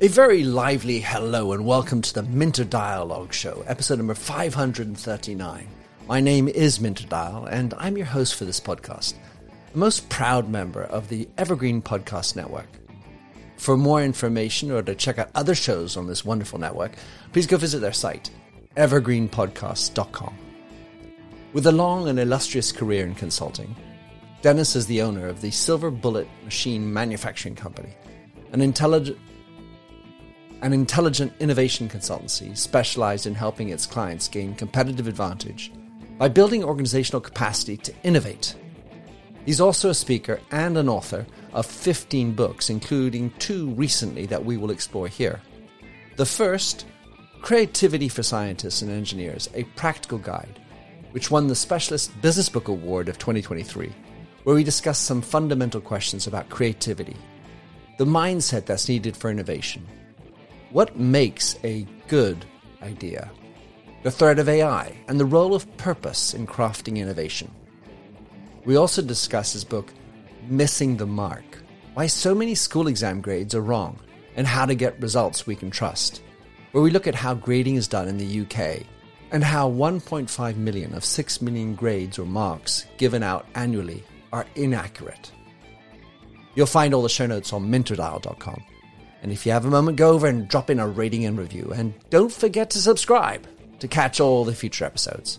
A very lively hello and welcome to the Minter Dialogue Show, episode number 539. My name is Minter Dial, and I'm your host for this podcast, the most proud member of the Evergreen Podcast Network. For more information or to check out other shows on this wonderful network, please go visit their site, evergreenpodcast.com. With a long and illustrious career in consulting, Dennis is the owner of the Silver Bullet Machine Manufacturing Company, an intelligent an intelligent innovation consultancy specialized in helping its clients gain competitive advantage by building organizational capacity to innovate. He's also a speaker and an author of 15 books, including two recently that we will explore here. The first, Creativity for Scientists and Engineers, a practical guide, which won the Specialist Business Book Award of 2023, where we discuss some fundamental questions about creativity, the mindset that's needed for innovation, what makes a good idea? The threat of AI and the role of purpose in crafting innovation. We also discuss his book, Missing the Mark Why So Many School Exam Grades Are Wrong and How to Get Results We Can Trust, where we look at how grading is done in the UK and how 1.5 million of 6 million grades or marks given out annually are inaccurate. You'll find all the show notes on minterdial.com. And if you have a moment, go over and drop in a rating and review. And don't forget to subscribe to catch all the future episodes.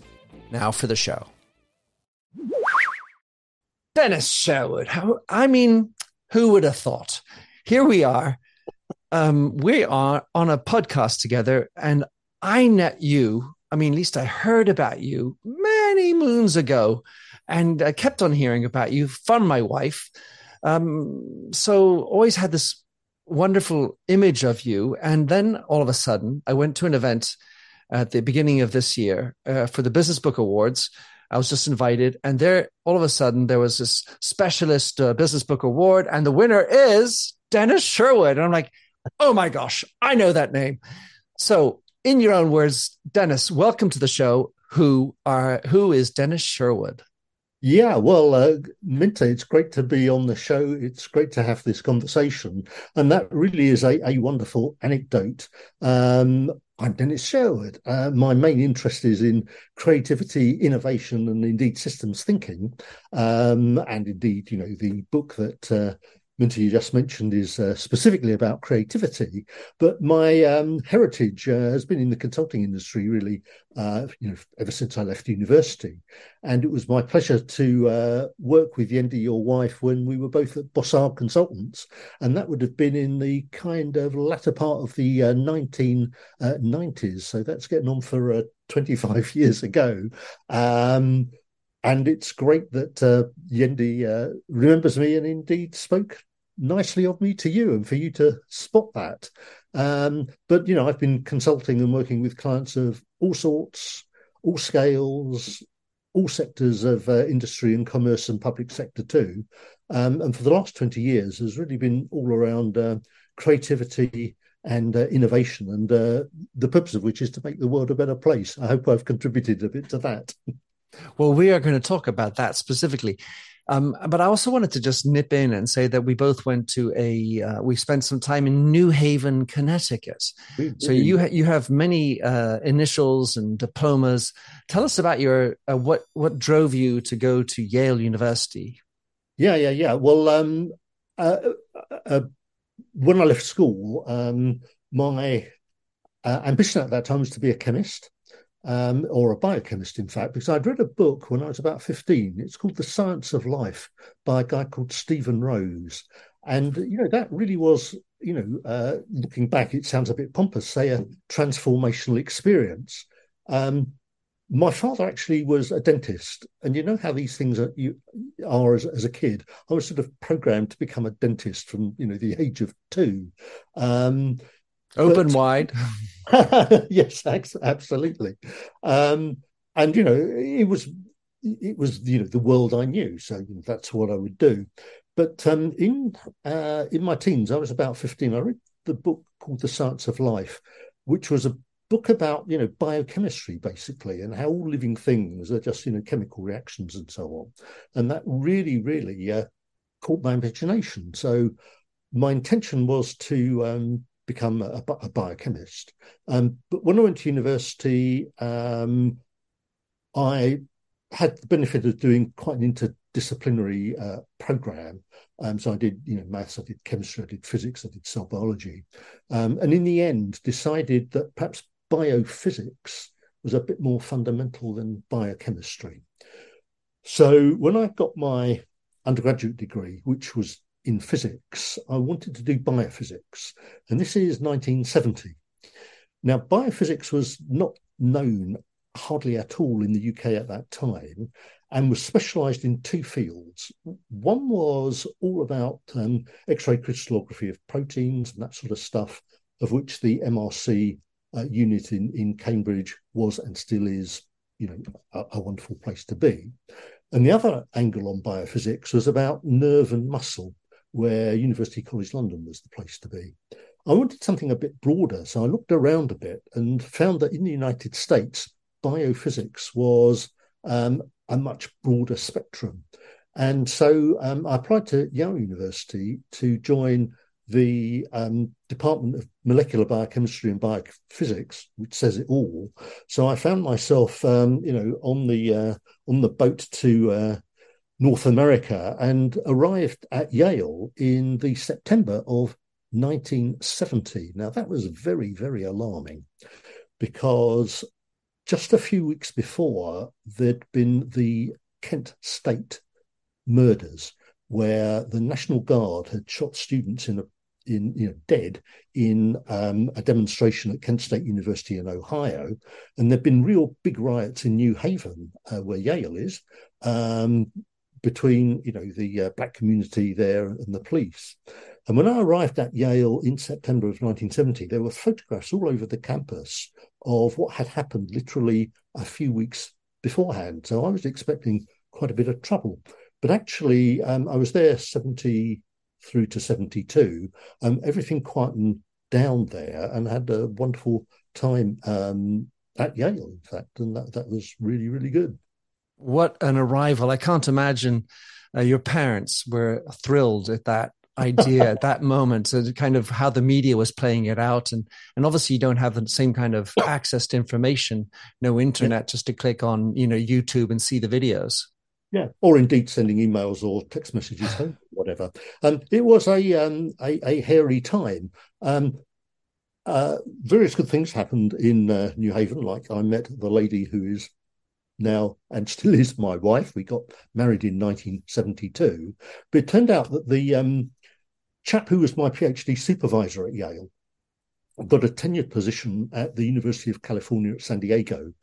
Now for the show. Dennis Sherwood. How, I mean, who would have thought? Here we are. Um, we are on a podcast together, and I met you. I mean, at least I heard about you many moons ago, and I kept on hearing about you from my wife. Um, so always had this wonderful image of you. And then all of a sudden, I went to an event at the beginning of this year uh, for the Business Book Awards. I was just invited, and there, all of a sudden, there was this specialist uh, business book award, and the winner is Dennis Sherwood. And I'm like, oh my gosh, I know that name. So, in your own words, Dennis, welcome to the show. Who are who is Dennis Sherwood? Yeah, well, uh, it's great to be on the show. It's great to have this conversation. And that really is a, a wonderful anecdote. Um, I'm Dennis Sherwood. Uh, my main interest is in creativity, innovation, and indeed systems thinking. Um, and indeed, you know, the book that uh, Minter you just mentioned is uh, specifically about creativity, but my um, heritage uh, has been in the consulting industry really, uh, you know, ever since I left university, and it was my pleasure to uh, work with Yendi, your wife, when we were both at Bossard Consultants, and that would have been in the kind of latter part of the 1990s. Uh, so that's getting on for uh, 25 years ago. Um, and it's great that uh, Yendi uh, remembers me and indeed spoke nicely of me to you and for you to spot that. Um, but, you know, I've been consulting and working with clients of all sorts, all scales, all sectors of uh, industry and commerce and public sector too. Um, and for the last 20 years has really been all around uh, creativity and uh, innovation, and uh, the purpose of which is to make the world a better place. I hope I've contributed a bit to that. Well, we are going to talk about that specifically. Um, but I also wanted to just nip in and say that we both went to a, uh, we spent some time in New Haven, Connecticut. So you ha- you have many uh, initials and diplomas. Tell us about your uh, what what drove you to go to Yale University. Yeah, yeah, yeah. Well, um, uh, uh, uh, when I left school, um, my ambition at that time was to be a chemist um, or a biochemist, in fact, because I'd read a book when I was about 15. It's called The Science of Life by a guy called Stephen Rose. And, you know, that really was, you know, uh, looking back, it sounds a bit pompous, say a transformational experience. Um, my father actually was a dentist, and you know how these things are, you, are as, as, a kid. I was sort of programmed to become a dentist from you know the age of two. Um, Open but, wide. yes, absolutely. Um, and you know, it was it was you know the world I knew, so you know, that's what I would do. But um, in uh, in my teens, I was about fifteen. I read the book called The Science of Life, which was a book about you know biochemistry basically and how all living things are just you know chemical reactions and so on and that really really uh, caught my imagination so my intention was to um, become a, a biochemist. Um, but when i went to university um, i had the benefit of doing quite an interdisciplinary uh, program. Um, so I did, you know, maths, I did chemistry, I did physics, I did cell biology, um, and in the end, decided that perhaps biophysics was a bit more fundamental than biochemistry. So when I got my undergraduate degree, which was in physics, I wanted to do biophysics, and this is 1970. Now, biophysics was not known hardly at all in the UK at that time, and was specialized in two fields. One was all about um, X ray crystallography of proteins and that sort of stuff, of which the MRC uh, unit in, in Cambridge was and still is, you know, a, a wonderful place to be. And the other angle on biophysics was about nerve and muscle, where University College London was the place to be. I wanted something a bit broader, so I looked around a bit and found that in the United States, biophysics was um, a much broader spectrum. And so um, I applied to Yale University to join the um, Department of Molecular Biochemistry and Biophysics, which says it all. So I found myself, um, you know, on the uh, on the boat to uh, North America and arrived at Yale in the September of 1970. Now that was very very alarming because just a few weeks before, there'd been the Kent State murders, where the National Guard had shot students in a in you know dead in um, a demonstration at Kent State University in Ohio, and there've been real big riots in New Haven, uh, where Yale is, um, between you know the uh, black community there and the police. And when I arrived at Yale in September of 1970, there were photographs all over the campus of what had happened literally a few weeks beforehand. So I was expecting quite a bit of trouble. But actually, um, I was there 70 through to 72. Um, everything quietened down there and had a wonderful time um, at Yale, in fact. And that, that was really, really good. What an arrival. I can't imagine uh, your parents were thrilled at that idea at that moment so kind of how the media was playing it out and and obviously you don't have the same kind of access to information no internet yeah. just to click on you know youtube and see the videos yeah or indeed sending emails or text messages home whatever um it was a um a, a hairy time um uh, various good things happened in uh, New Haven. Like I met the lady who is now and still is my wife. We got married in 1972, but it turned out that the um, chap who was my PhD supervisor at Yale got a tenured position at the University of California at San Diego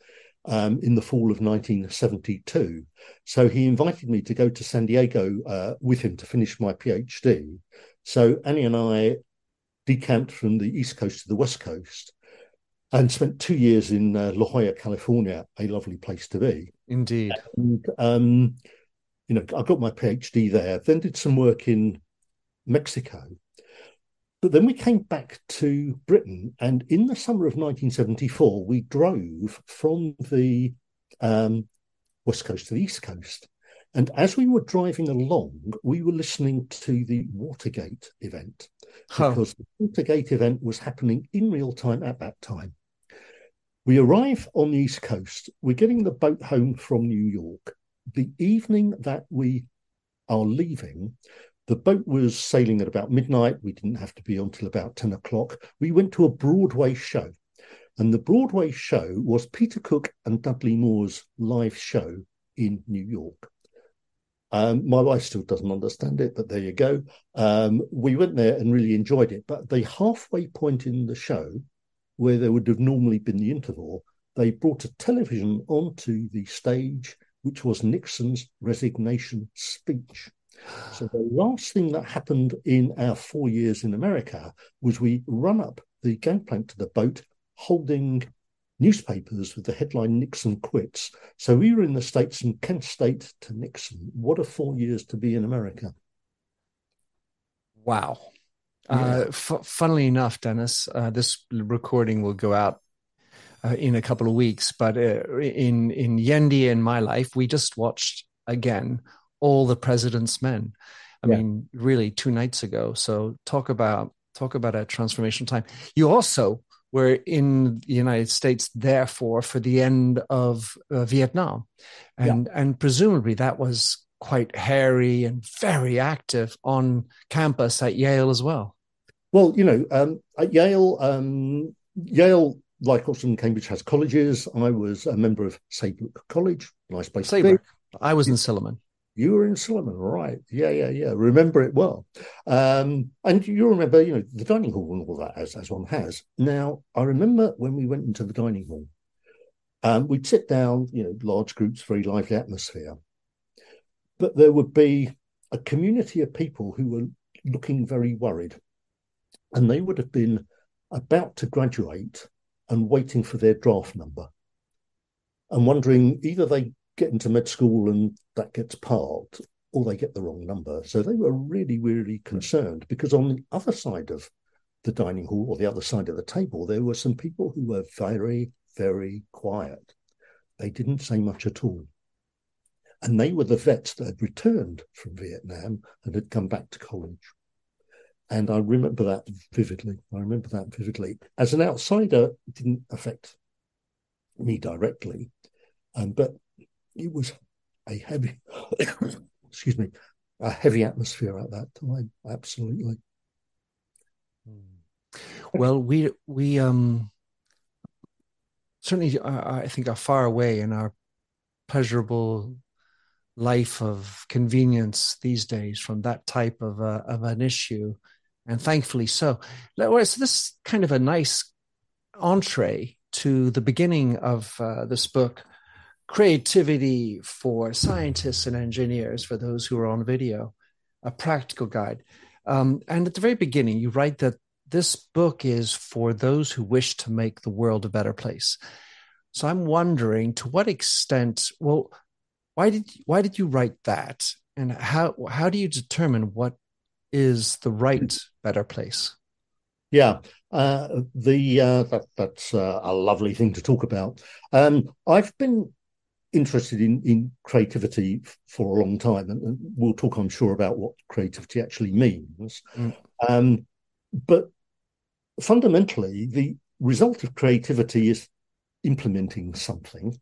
um, in the fall of 1972. So he invited me to go to San Diego uh, with him to finish my PhD. So Annie and I decamped from the East Coast to the West Coast and spent two years in uh, La Jolla, California, a lovely place to be. Indeed. And, um, you know, I got my PhD there, then did some work in Mexico. But then we came back to Britain, and in the summer of 1974, we drove from the um, west coast to the east coast. And as we were driving along, we were listening to the Watergate event because the Watergate event was happening in real time at that time. We arrive on the East Coast. We're getting the boat home from New York. The evening that we are leaving, the boat was sailing at about midnight. We didn't have to be on till about 10 o'clock. We went to a Broadway show. And the Broadway show was Peter Cook and Dudley Moore's live show in New York. Um, my wife still doesn't understand it, but there you go. Um, we went there and really enjoyed it. But the halfway point in the show, where there would have normally been the interval, they brought a television onto the stage, which was Nixon's resignation speech. So the last thing that happened in our four years in America was we run up the gangplank to the boat holding newspapers with the headline Nixon quits. So we were in the States from Kent State to Nixon. What a four years to be in America. Wow. Uh, f- funnily enough, Dennis, uh, this recording will go out uh, in a couple of weeks. But uh, in in Yendi in my life, we just watched again all the President's Men. I yeah. mean, really, two nights ago. So talk about talk about a transformation time. You also were in the United States, therefore, for the end of uh, Vietnam, and yeah. and presumably that was quite hairy and very active on campus at Yale as well. Well, you know, um, at Yale, um, Yale, like Oxford and Cambridge, has colleges. I was a member of Saybrook College, nice place Saybrook. I was in Silliman. You were in Silliman, right? Yeah, yeah, yeah. Remember it well. Um, and you remember, you know, the dining hall and all that, as, as one has. Now, I remember when we went into the dining hall, um, we'd sit down, you know, large groups, very lively atmosphere. But there would be a community of people who were looking very worried. And they would have been about to graduate and waiting for their draft number and wondering either they get into med school and that gets parked, or they get the wrong number. So they were really, really concerned because on the other side of the dining hall or the other side of the table, there were some people who were very, very quiet. They didn't say much at all. And they were the vets that had returned from Vietnam and had come back to college. And I remember that vividly. I remember that vividly. As an outsider, it didn't affect me directly. Um, but it was a heavy, excuse me, a heavy atmosphere at that time. Absolutely. Well, we we um certainly uh, I think are far away in our pleasurable life of convenience these days from that type of a, of an issue, and thankfully so. So this kind of a nice entree to the beginning of uh, this book, creativity for scientists and engineers, for those who are on video, a practical guide. Um, and at the very beginning, you write that this book is for those who wish to make the world a better place. So I'm wondering to what extent, well, why did why did you write that, and how how do you determine what is the right better place? Yeah, uh, the uh, that, that's uh, a lovely thing to talk about. Um, I've been interested in, in creativity for a long time, and, we'll talk, I'm sure, about what creativity actually means. Mm. Um, but fundamentally, the result of creativity is implementing something.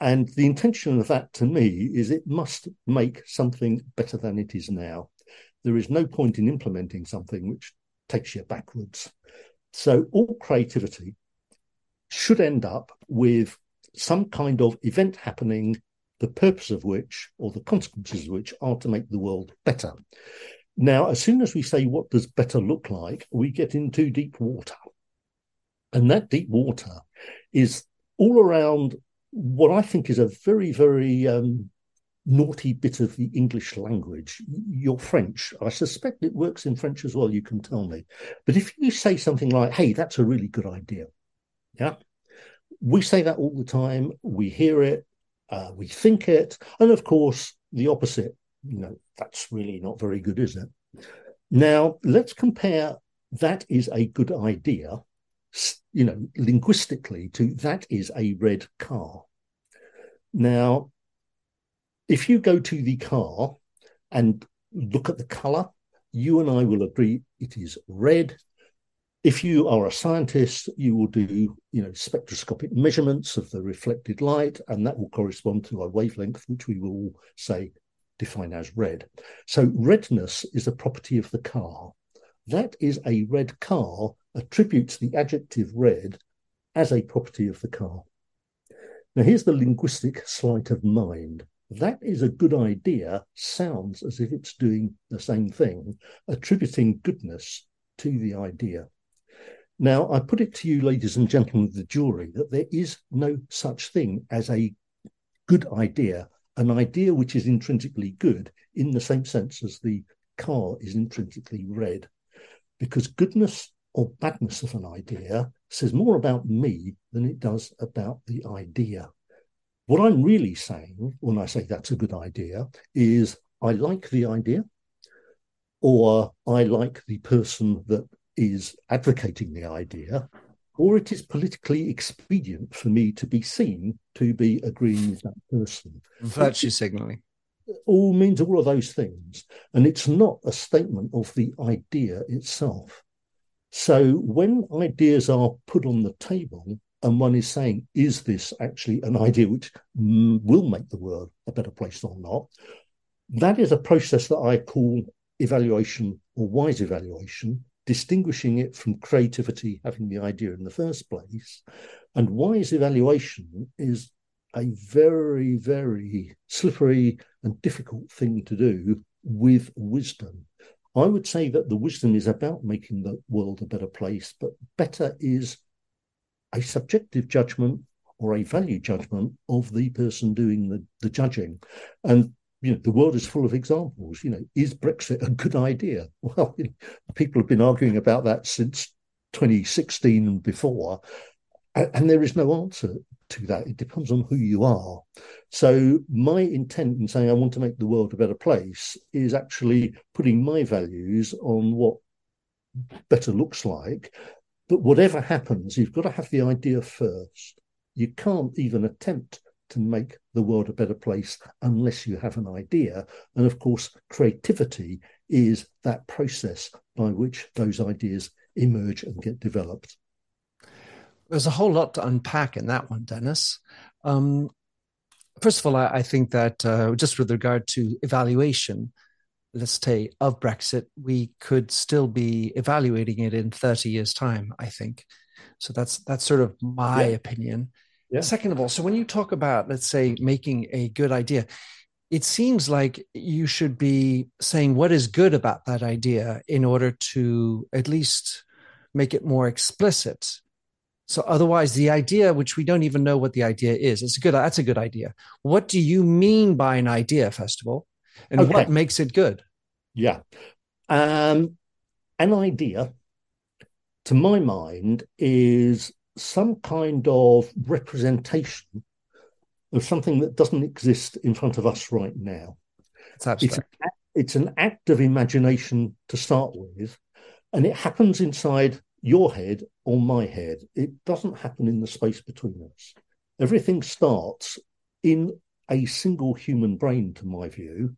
And the intention of that to me is it must make something better than it is now. There is no point in implementing something which takes you backwards. So all creativity should end up with some kind of event happening, the purpose of which, or the consequences of which, are to make the world better. Now, as soon as we say what does better look like, we get into deep water. And that deep water is all around what I think is a very, very um, naughty bit of the English language. You're French, I suspect it works in French as well, you can tell me. But if you say something like, hey, that's a really good idea, yeah, we say that all the time. We hear it, uh, we think it, and of course, the opposite. You know, that's really not very good, is it? Now, let's compare that is a good idea, you know, linguistically to that is a red car. Now, if you go to the car and look at the color, you and I will agree it is red if you are a scientist, you will do, you know, spectroscopic measurements of the reflected light, and that will correspond to a wavelength, which we will say define as red. So redness is a property of the car. That is a red car attributes the adjective red as a property of the car. Now here's the linguistic sleight of mind. That is a good idea, sounds as if it's doing the same thing, attributing goodness to the idea. Now, I put it to you, ladies and gentlemen of the jury, that there is no such thing as a good idea, an idea which is intrinsically good in the same sense as the car is intrinsically red, because goodness or badness of an idea says more about me than it does about the idea. What I'm really saying when I say that's a good idea is I like the idea, or I like the person that is advocating the idea, or it is politically expedient for me to be seen to be agreeing with that person. Virtue signaling. All means all of those things. And it's not a statement of the idea itself. So when ideas are put on the table and one is saying, is this actually an idea which mm, will make the world a better place or not? That is a process that I call evaluation or wise evaluation distinguishing it from creativity, having the idea in the first place. And wise evaluation is a very, very slippery and difficult thing to do with wisdom. I would say that the wisdom is about making the world a better place, but better is a subjective judgment or a value judgment of the person doing the, the judging. And you know, the world is full of examples. You know, is Brexit a good idea? Well, you know, people have been arguing about that since 2016 and before, and, and there is no answer to that. It depends on who you are. So, my intent in saying I want to make the world a better place is actually putting my values on what better looks like. But whatever happens, you've got to have the idea first. You can't even attempt to make the world a better place unless you have an idea. And of course, creativity is that process by which those ideas emerge and get developed. There's a whole lot to unpack in that one, Dennis. Um, first of all, I, I think that uh, just with regard to evaluation, let's say of Brexit, we could still be evaluating it in 30 years' time. I think so. That's that's sort of my yeah. opinion. Yeah. Second of all, so when you talk about, let's say, making a good idea, it seems like you should be saying what is good about that idea in order to at least make it more explicit. So otherwise, the idea, which we don't even know what the idea is, it's a good. That's a good idea. What do you mean by an idea, first of all, and okay. what makes it good? Yeah, um, an idea, to my mind, is some kind of representation of something that doesn't exist in front of us right now. It's abstract. It's, it's an act of imagination to start with, and it happens inside your head or my head. It doesn't happen in the space between us. Everything starts in a single human brain, to my view,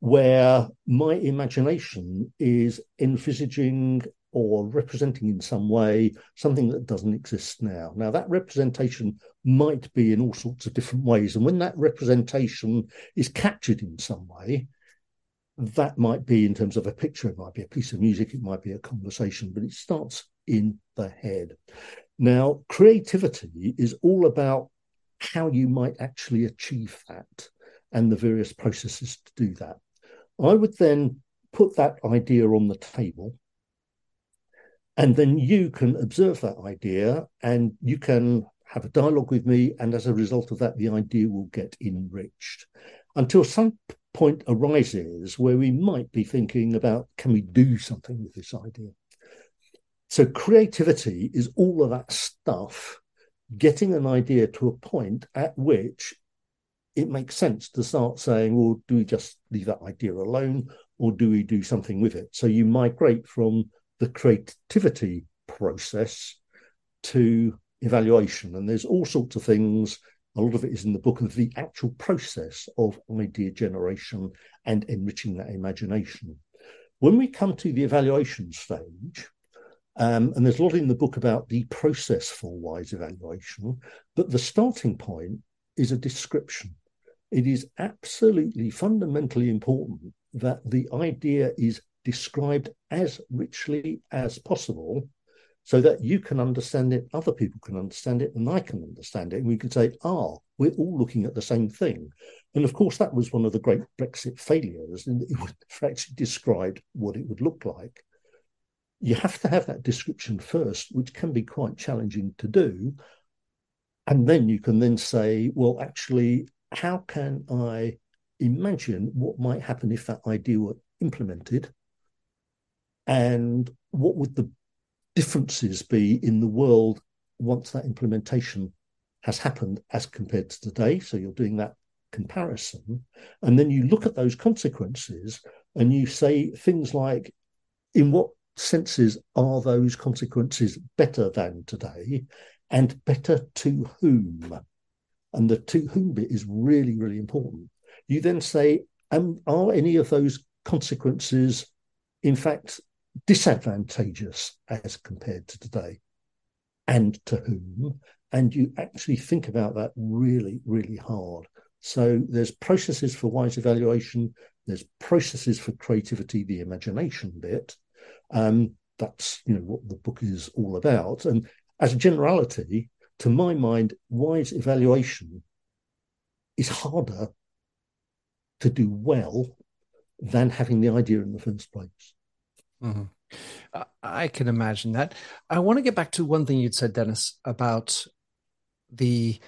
where my imagination is envisaging or representing in some way something that doesn't exist now. Now, that representation might be in all sorts of different ways. And when that representation is captured in some way, that might be in terms of a picture, it might be a piece of music, it might be a conversation, but it starts in the head. Now, creativity is all about how you might actually achieve that and the various processes to do that. I would then put that idea on the table and then you can observe that idea and you can have a dialogue with me. And as a result of that, the idea will get enriched until some point arises where we might be thinking about can we do something with this idea? So creativity is all of that stuff, getting an idea to a point at which it makes sense to start saying, well, do we just leave that idea alone or do we do something with it? So you migrate from the creativity process to evaluation. And there's all sorts of things. A lot of it is in the book of the actual process of idea generation and enriching that imagination. When we come to the evaluation stage, um, and there's a lot in the book about the process for wise evaluation, but the starting point is a description. It is absolutely fundamentally important that the idea is described as richly as possible so that you can understand it, other people can understand it, and I can understand it. And we can say, ah, we're all looking at the same thing. And of course, that was one of the great Brexit failures, and it would actually described what it would look like. You have to have that description first, which can be quite challenging to do. And then you can then say, well, actually, how can I imagine what might happen if that idea were implemented? and what would the differences be in the world once that implementation has happened as compared to today. So you're doing that comparison. And then you look at those consequences and you say things like, in what senses are those consequences better than today and better to whom? And the to whom bit is really, really important. You then say, um, are any of those consequences, in fact, disadvantageous as compared to today? And to whom? And you actually think about that really, really hard. So there's processes for wise evaluation, there's processes for creativity, the imagination bit. Um, that's you know what the book is all about. And as a generality, to my mind, wise evaluation is harder to do well than having the idea in the first place. Mm-hmm. I can imagine that. I want to get back to one thing you'd said, Dennis, about the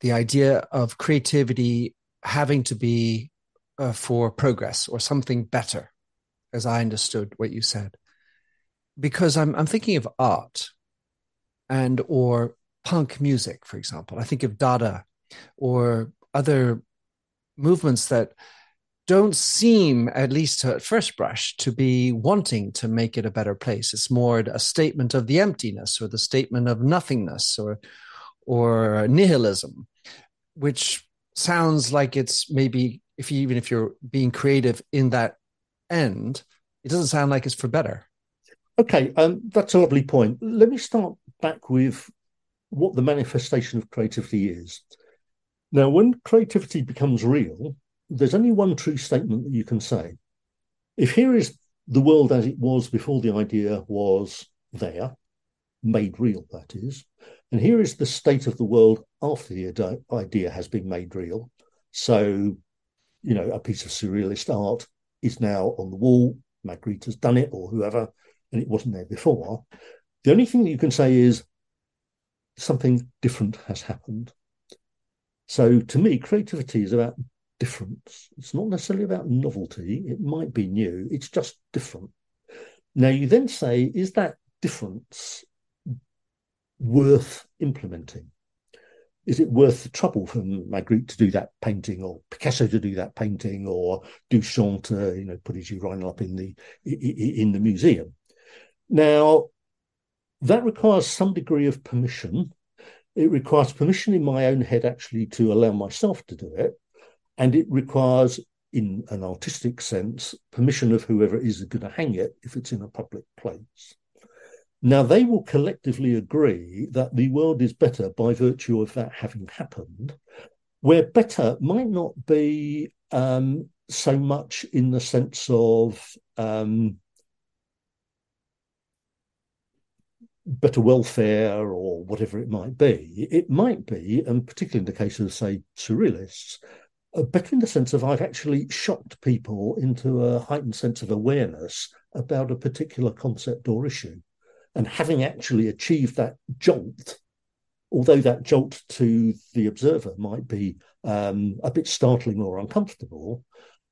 the idea of creativity having to be uh, for progress or something better, as I understood what you said. Because I'm I'm thinking of art and or punk music, for example. I think of Dada or other movements that don't seem, at least at first brush, to be wanting to make it a better place. It's more a statement of the emptiness or the statement of nothingness or or nihilism, which sounds like it's maybe if you, even if you're being creative in that end, it doesn't sound like it's for better. Okay, um, that's a lovely point. Let me start back with what the manifestation of creativity is. Now, when creativity becomes real, there's only one true statement that you can say. If here is the world as it was before the idea was there, made real, that is, and here is the state of the world after the idea has been made real. So, you know, a piece of surrealist art is now on the wall. Magritte has done it, or whoever, and it wasn't there before. The only thing that you can say is something different has happened. So, to me, creativity is about difference. It's not necessarily about novelty. It might be new. It's just different. Now, you then say, is that difference worth implementing? Is it worth the trouble for Magritte to do that painting, or Picasso to do that painting, or Duchamp to you know put his urinal up in the in the museum? Now, that requires some degree of permission. It requires permission in my own head actually to allow myself to do it, and it requires, in an artistic sense, permission of whoever is going to hang it if it's in a public place. Now, they will collectively agree that the world is better by virtue of that having happened, where better might not be um, so much in the sense of um, better welfare or whatever it might be. It might be, and particularly in the case of, say, surrealists, uh, better in the sense of I've actually shocked people into a heightened sense of awareness about a particular concept or issue and having actually achieved that jolt, although that jolt to the observer might be um, a bit startling or uncomfortable,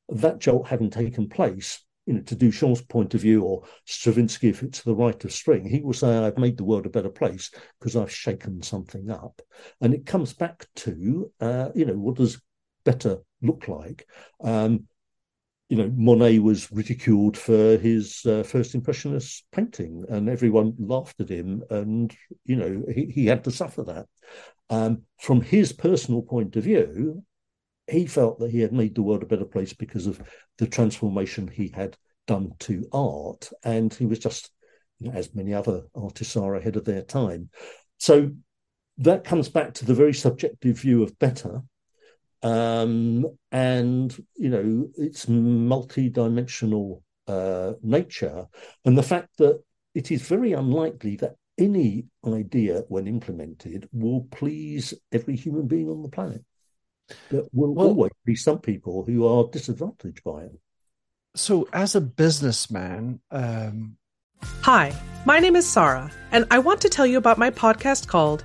that jolt having taken place, you know, to Duchamp's point of view, or Stravinsky, if it's the Rite of Spring, he will say, I've made the world a better place because I've shaken something up. And it comes back to, uh, you know, what does better look like? Um, you know, Monet was ridiculed for his uh, first impressionist painting, and everyone laughed at him, and you know, he, he had to suffer that. Um, from his personal point of view, he felt that he had made the world a better place because of the transformation he had done to art, and he was just, you know, as many other artists are ahead of their time. So that comes back to the very subjective view of better um, and you know its multi-dimensional uh, nature, and the fact that it is very unlikely that any idea, when implemented, will please every human being on the planet. There will well, always be some people who are disadvantaged by it. So, as a businessman, um... hi, my name is Sarah, and I want to tell you about my podcast called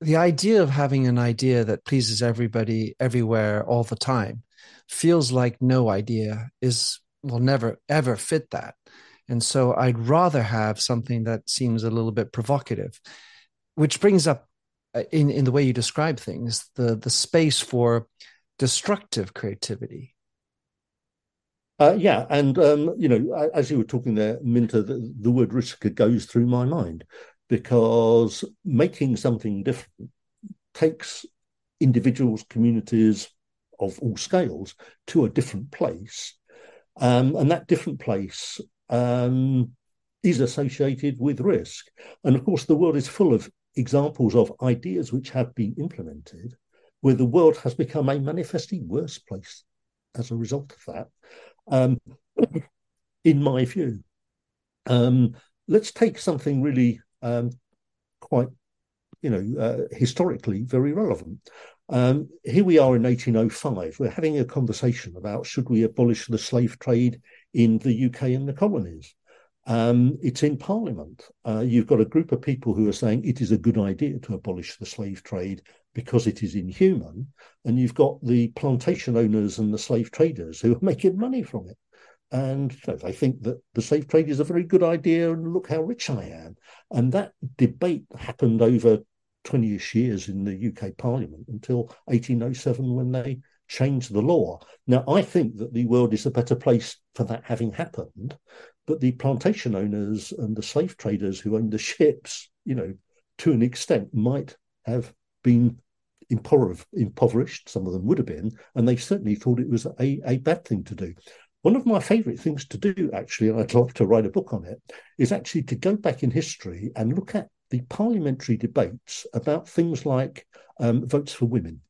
the idea of having an idea that pleases everybody everywhere all the time feels like no idea is will never ever fit that. And so i'd rather have something that seems a little bit provocative which brings up uh, in in the way you describe things the the space for destructive creativity. Uh, yeah, and um, you know, as you were talking there, Minter, the, the word risk goes through my mind because making something different takes individuals, communities of all scales to a different place. Um, and that different place um, is associated with risk. And of course, the world is full of examples of ideas which have been implemented where the world has become a manifestly worse place as a result of that. Um, in my view, um, let's take something really um, quite, you know, uh, historically very relevant. Um, here we are in 1805. We're having a conversation about should we abolish the slave trade in the UK and the colonies. Um, it's in Parliament. Uh, you've got a group of people who are saying it is a good idea to abolish the slave trade because it is inhuman. And you've got the plantation owners and the slave traders who are making money from it. And they think that the slave trade is a very good idea, and look how rich I am. And that debate happened over 20 ish years in the UK Parliament until 1807 when they changed the law. Now, I think that the world is a better place for that having happened, but the plantation owners and the slave traders who owned the ships, you know, to an extent might have been impoverished. Some of them would have been, and they certainly thought it was a, a bad thing to do. One of my favorite things to do, actually, and I'd love to write a book on it, is actually to go back in history and look at the parliamentary debates about things like um, votes for women.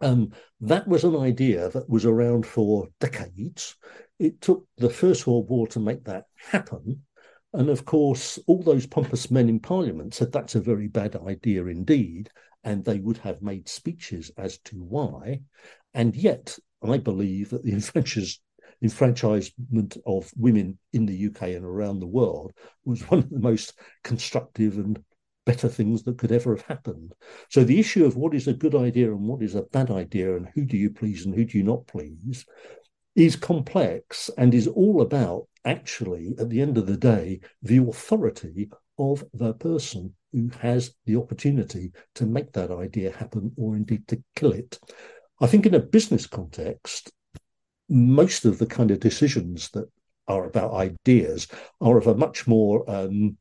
Um, that was an idea that was around for decades. It took the First World War to make that happen. And of course, all those pompous men in Parliament said that's a very bad idea indeed. And they would have made speeches as to why. And yet, I believe that the enfranchised enfranchisement of women in the UK and around the world was one of the most constructive and better things that could ever have happened. So the issue of what is a good idea and what is a bad idea and who do you please and who do you not please is complex and is all about actually at the end of the day the authority of the person who has the opportunity to make that idea happen or indeed to kill it. I think in a business context, most of the kind of decisions that are about ideas are of a much more um,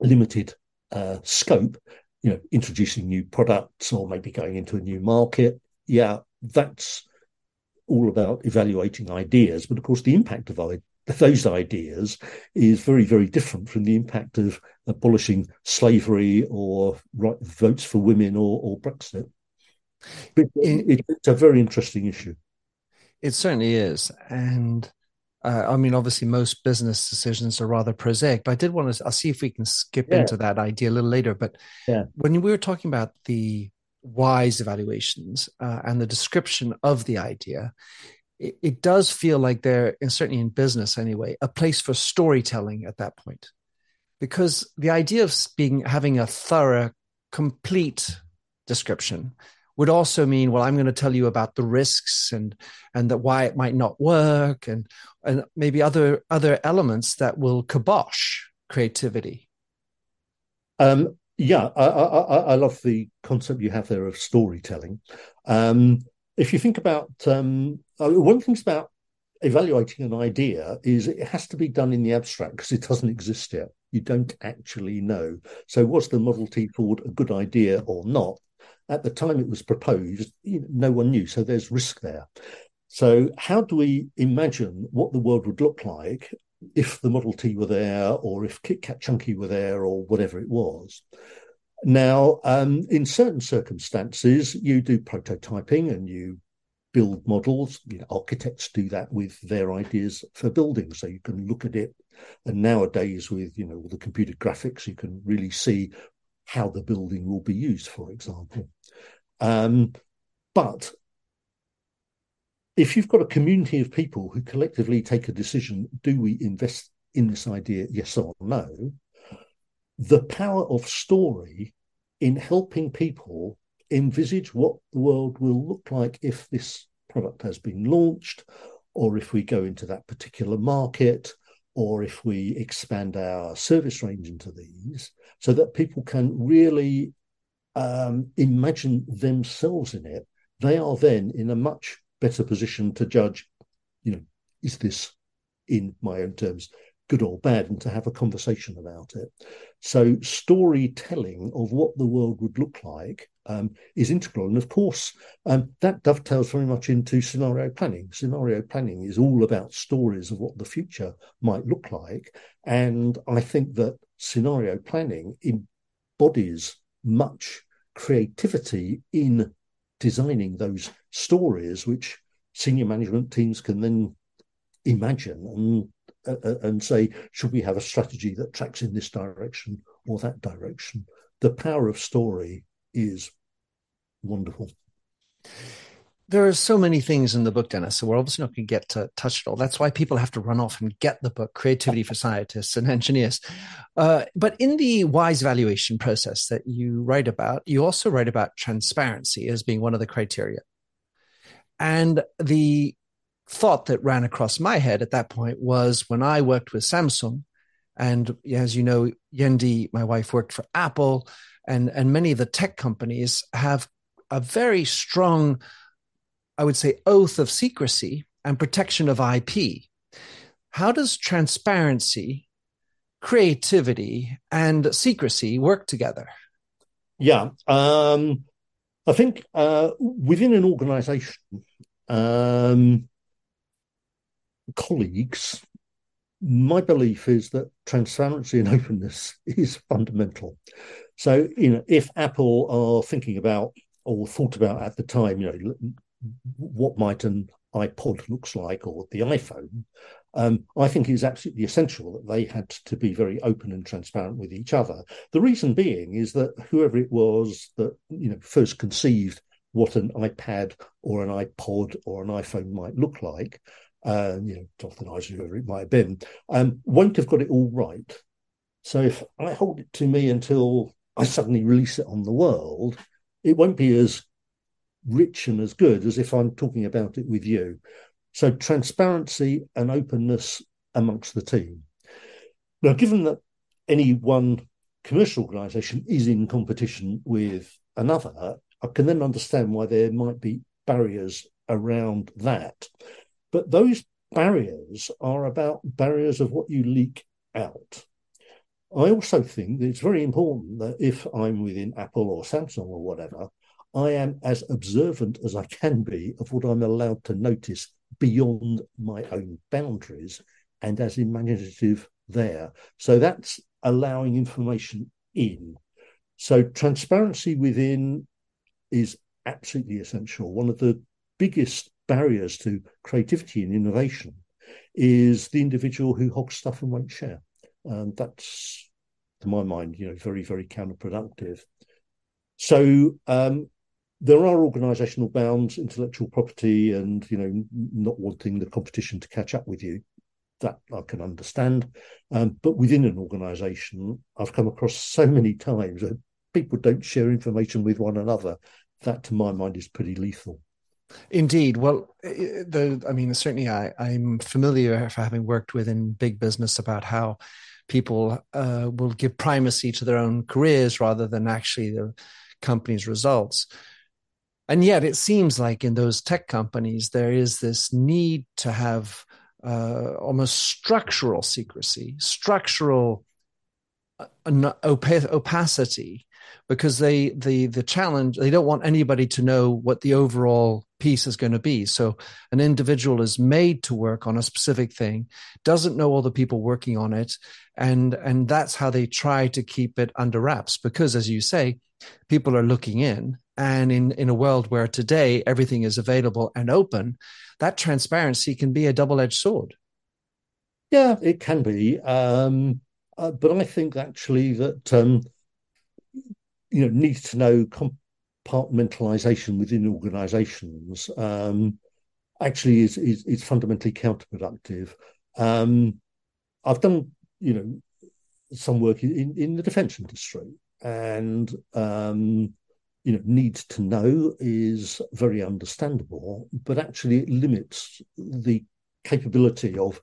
limited uh, scope. You know, introducing new products or maybe going into a new market. Yeah, that's all about evaluating ideas. But of course, the impact of those ideas is very, very different from the impact of abolishing slavery or right, votes for women or, or Brexit. It, it, it's a very interesting issue. It certainly is. And uh, I mean, obviously, most business decisions are rather prosaic, but I did want to, I'll see if we can skip yeah. into that idea a little later. But yeah. when we were talking about the wise evaluations uh, and the description of the idea, it, it does feel like there, and certainly in business anyway, a place for storytelling at that point. Because the idea of being having a thorough, complete description would also mean well i'm going to tell you about the risks and and that why it might not work and and maybe other other elements that will kibosh creativity. Um yeah I, I i love the concept you have there of storytelling. Um if you think about um uh, one thing about evaluating an idea is it has to be done in the abstract because it doesn't exist yet. You don't actually know. So was the model t ford a good idea or not at the time it was proposed, you know, no one knew. So there's risk there. So, how do we imagine what the world would look like if the Model T were there, or if Kit Kat Chunky were there, or whatever it was? Now, um, in certain circumstances, you do prototyping and you build models. You know, architects do that with their ideas for buildings, so you can look at it. And nowadays, with you know all the computer graphics, you can really see how the building will be used. For example, um, but if you've got a community of people who collectively take a decision, do we invest in this idea, yes or no? The power of story in helping people envisage what the world will look like if this product has been launched, or if we go into that particular market, or if we expand our service range into these, so that people can really um, imagine themselves in it. They are then in a much better position to judge, you know, is this in my own terms good or bad, and to have a conversation about it. So, storytelling of what the world would look like um, is integral. And of course, um, that dovetails very much into scenario planning. Scenario planning is all about stories of what the future might look like. And I think that scenario planning embodies much creativity in designing those stories, which senior management teams can then imagine and uh, uh, and say, should we have a strategy that tracks in this direction or that direction? The power of story is wonderful. There are so many things in the book, Dennis, so we're obviously not going to get to touch it all. That's why people have to run off and get the book, Creativity for Scientists and Engineers. Uh, but in the WISE valuation process that you write about, you also write about transparency as being one of the criteria. And the thought that ran across my head at that point was when I worked with Samsung, and as you know, Yendi, my wife, worked for Apple, and and many of the tech companies have a very strong, I would say, oath of secrecy and protection of IP. How does transparency, creativity, and secrecy work together? Yeah, um, I think uh, within an organization, um, colleagues, my belief is that transparency and openness is fundamental. So, you know, if Apple are thinking about or thought about at the time, you know, what might an iPod looks like or the iPhone, um, I think it is absolutely essential that they had to be very open and transparent with each other. The reason being is that whoever it was that you know first conceived what an iPad or an iPod or an iPhone might look like uh, you know, Jonathan Eisen, whoever it might have been, um, won't have got it all right. So if I hold it to me until I suddenly release it on the world, it won't be as rich and as good as if I'm talking about it with you. So transparency and openness amongst the team. Now, given that any one commercial organisation is in competition with another, I can then understand why there might be barriers around that. But those barriers are about barriers of what you leak out. I also think that it's very important that if I'm within Apple or Samsung or whatever, I am as observant as I can be of what I'm allowed to notice beyond my own boundaries and as imaginative there. So that's allowing information in. So transparency within is absolutely essential. One of the biggest barriers to creativity and innovation is the individual who hogs stuff and won't share. And that's, to my mind, you know, very, very counterproductive. So um, there are organisational bounds, intellectual property, and you know, not wanting the competition to catch up with you. That I can understand. Um, but within an organisation, I've come across so many times that people don't share information with one another. That, to my mind, is pretty lethal. Indeed. Well, I mean, certainly I, I'm familiar for having worked within big business about how people uh, will give primacy to their own careers rather than actually the company's results. And yet, it seems like in those tech companies, there is this need to have uh, almost structural secrecy, structural uh, opacity, because they the the challenge they don't want anybody to know what the overall piece is going to be. So an individual is made to work on a specific thing, doesn't know all the people working on it, and and that's how they try to keep it under wraps. Because as you say, people are looking in, and in in a world where today everything is available and open, that transparency can be a double edged sword. Yeah, it can be, um, uh, but I think actually that um, you know needs to know. Compartmentalization within organizations um, actually is, is, is fundamentally counterproductive. Um, I've done, you know, some work in, in the defense industry, and um, you know, need to know is very understandable, but actually it limits the capability of,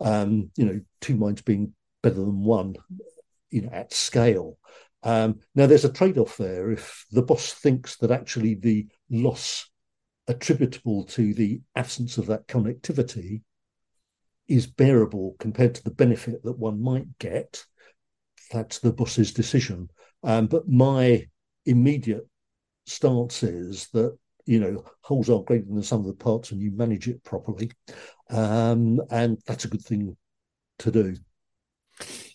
um, you know, two minds being better than one, you know, at scale. Um, now, there's a trade off there. If the boss thinks that actually the loss attributable to the absence of that connectivity is bearable compared to the benefit that one might get, that's the boss's decision. Um, but my immediate stance is that you know holes are greater than sum of the parts, and you manage it properly, um, and that's a good thing to do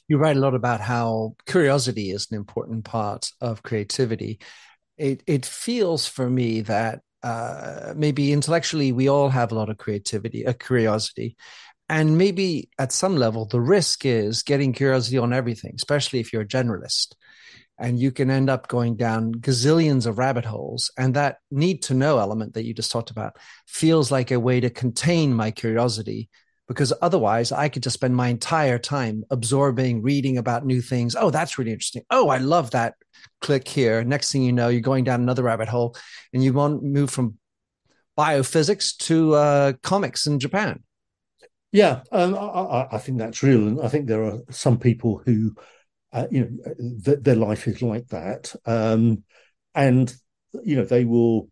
you write a lot about how curiosity is an important part of creativity. It it feels for me that uh, maybe intellectually we all have a lot of creativity, a curiosity, and maybe at some level the risk is getting curiosity on everything, especially if you're a generalist. And you can end up going down gazillions of rabbit holes. And that need to know element that you just talked about feels like a way to contain my curiosity because otherwise I could just spend my entire time absorbing, reading about new things. Oh, that's really interesting. Oh, I love that. Click here. Next thing you know, you're going down another rabbit hole and you want to move from biophysics to uh, comics in Japan. Yeah, um, I, I, think that's real. And I think there are some people who, uh, you know, th- their life is like that. Um, and, you know, they will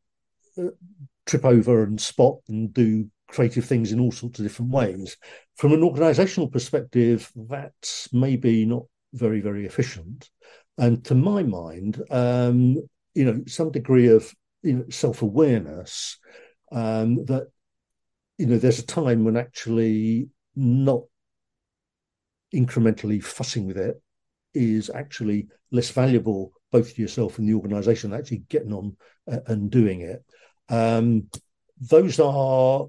uh, trip over and spot and do creative things in all sorts of different ways. From an organizational perspective, that's maybe not very, very efficient. And to my mind, um, you know, some degree of you know, self-awareness um, that you know there's a time when actually not incrementally fussing with it is actually less valuable both to yourself and the organization actually getting on uh, and doing it um, those are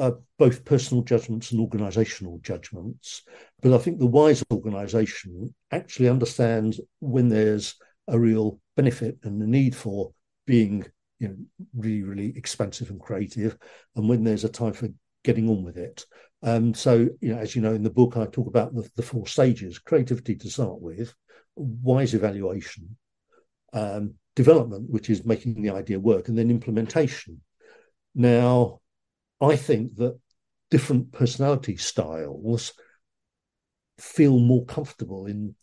uh, both personal judgments and organizational judgments. But I think the wise organization actually understands when there's a real benefit and the need for being you know, really, really expansive and creative, and when there's a time for getting on with it. Um, so, you know, as you know, in the book, I talk about the, the four stages creativity to start with, wise evaluation, um, development, which is making the idea work, and then implementation. Now, I think that different personality styles feel more comfortable in,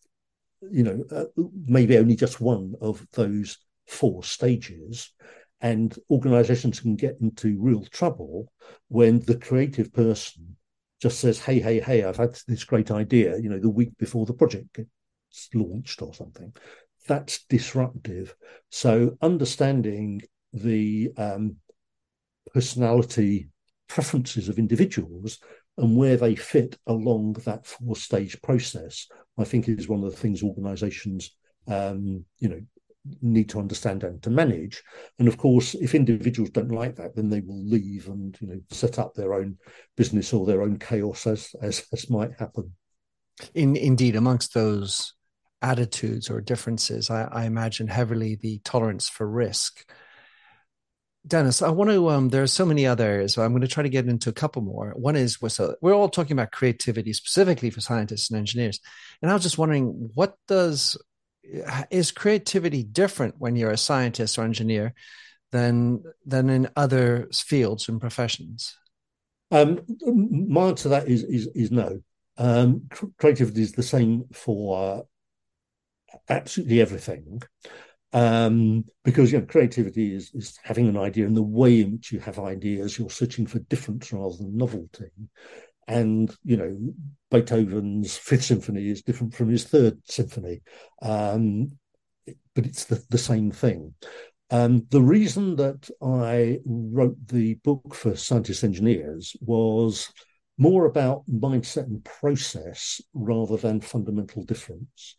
you know, uh, maybe only just one of those four stages. And organizations can get into real trouble when the creative person just says, Hey, hey, hey, I've had this great idea, you know, the week before the project gets launched or something. That's disruptive. So understanding the um, personality preferences of individuals and where they fit along that four stage process, I think is one of the things organizations, um, you know, need to understand and to manage. And of course, if individuals don't like that, then they will leave and, you know, set up their own business or their own chaos as, as, as might happen. In, indeed, amongst those attitudes or differences, I, I imagine heavily the tolerance for risk Dennis, I want to. Um, there are so many others, so I'm going to try to get into a couple more. One is so we're all talking about creativity specifically for scientists and engineers, and I was just wondering, what does is creativity different when you're a scientist or engineer than than in other fields and professions? Um, my answer to that is is, is no. Um, creativity is the same for uh, absolutely everything um, because you know creativity is, is having an idea and the way in which you have ideas. You're searching for difference rather than novelty. And you know beethoven's fifth symphony is different from his third symphony. Um, but it's the, the same thing. Um, the reason that I wrote the book for scientists engineers was more about mindset and process rather than fundamental difference.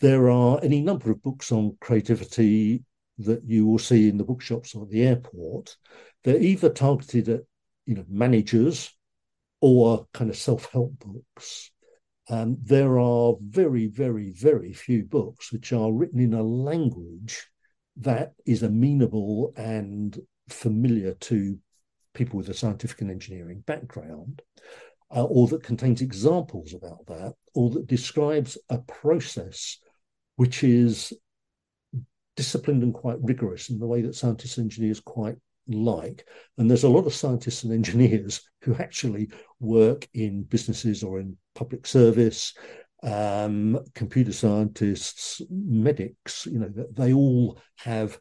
There are any number of books on creativity that you will see in the bookshops or the airport. They're either targeted at you know managers or kind of self-help books. Um, there are very, very, very few books which are written in a language that is amenable and familiar to people with a scientific and engineering background, uh, or that contains examples about that, or that describes a process which is disciplined and quite rigorous in the way that scientists and engineers quite like. And there's a lot of scientists and engineers who actually work in businesses or in public service, um, computer scientists, medics, you know, they all have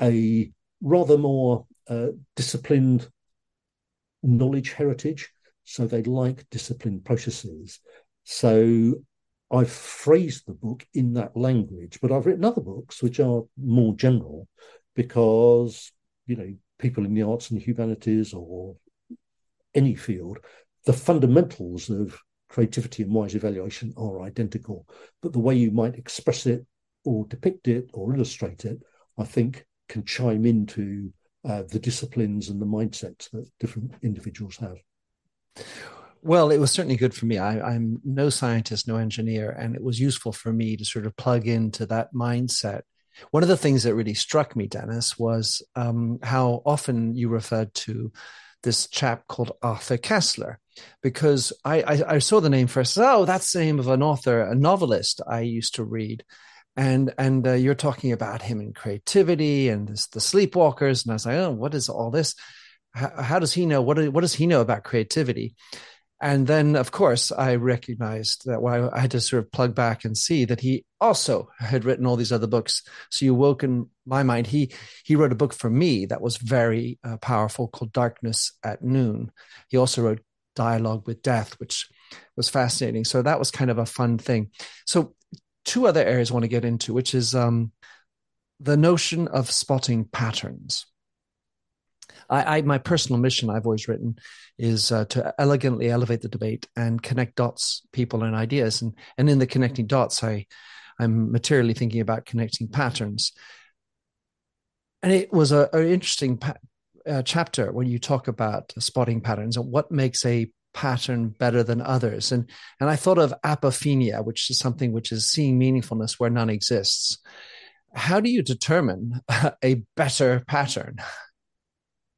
a rather more uh, disciplined knowledge heritage. So they like disciplined processes. So I've phrased the book in that language, but I've written other books which are more general because, you know, people in the arts and humanities or any field, the fundamentals of creativity and wise evaluation are identical. But the way you might express it or depict it or illustrate it, I think, can chime into uh, the disciplines and the mindsets that different individuals have. Well, it was certainly good for me. I, am no scientist, no engineer, and it was useful for me to sort of plug into that mindset one of the things that really struck me, Dennis, was um, how often you referred to this chap called Arthur Koestler, because I, I, I saw the name first. Oh, that's the name of an author, a novelist I used to read, and and uh, you're talking about him and creativity and this, the sleepwalkers, and I was like, oh, what is all this? How, how does he know? What what does he know about creativity? And then, of course, I recognized that well, I had to sort of plug back and see that he also had written all these other books. So you woke in my mind. He he wrote a book for me that was very uh, powerful called Darkness at Noon. He also wrote Dialogue with Death, which was fascinating. So that was kind of a fun thing. So two other areas I want to get into, which is um, the notion of spotting patterns. I, I, my personal mission I've always written is uh, to elegantly elevate the debate and connect dots, people, and ideas. And and in the connecting dots, I I'm materially thinking about connecting patterns. And it was a, a interesting pa- uh, chapter when you talk about spotting patterns and what makes a pattern better than others. And and I thought of apophenia, which is something which is seeing meaningfulness where none exists. How do you determine a better pattern?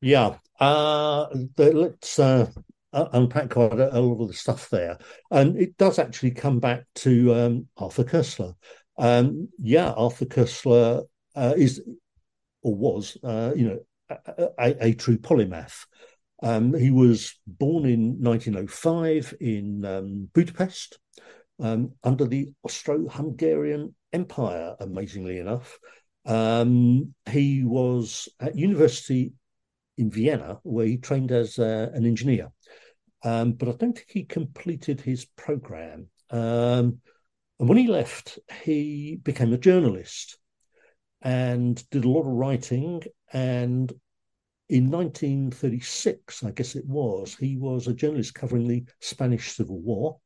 Yeah, uh, let's uh, unpack quite a, lot of the stuff there, and it does actually come back to um, Arthur Koestler. Um, yeah, Arthur Koestler uh, is or was, uh, you know, a, a, a true polymath. Um, he was born in 1905 in um, Budapest um, under the Austro-Hungarian Empire. Amazingly enough, um, he was at university in Vienna, where he trained as uh, an engineer. Um, but I don't think he completed his program. Um, and when he left, he became a journalist and did a lot of writing. And in 1936, I guess it was, he was a journalist covering the Spanish Civil War.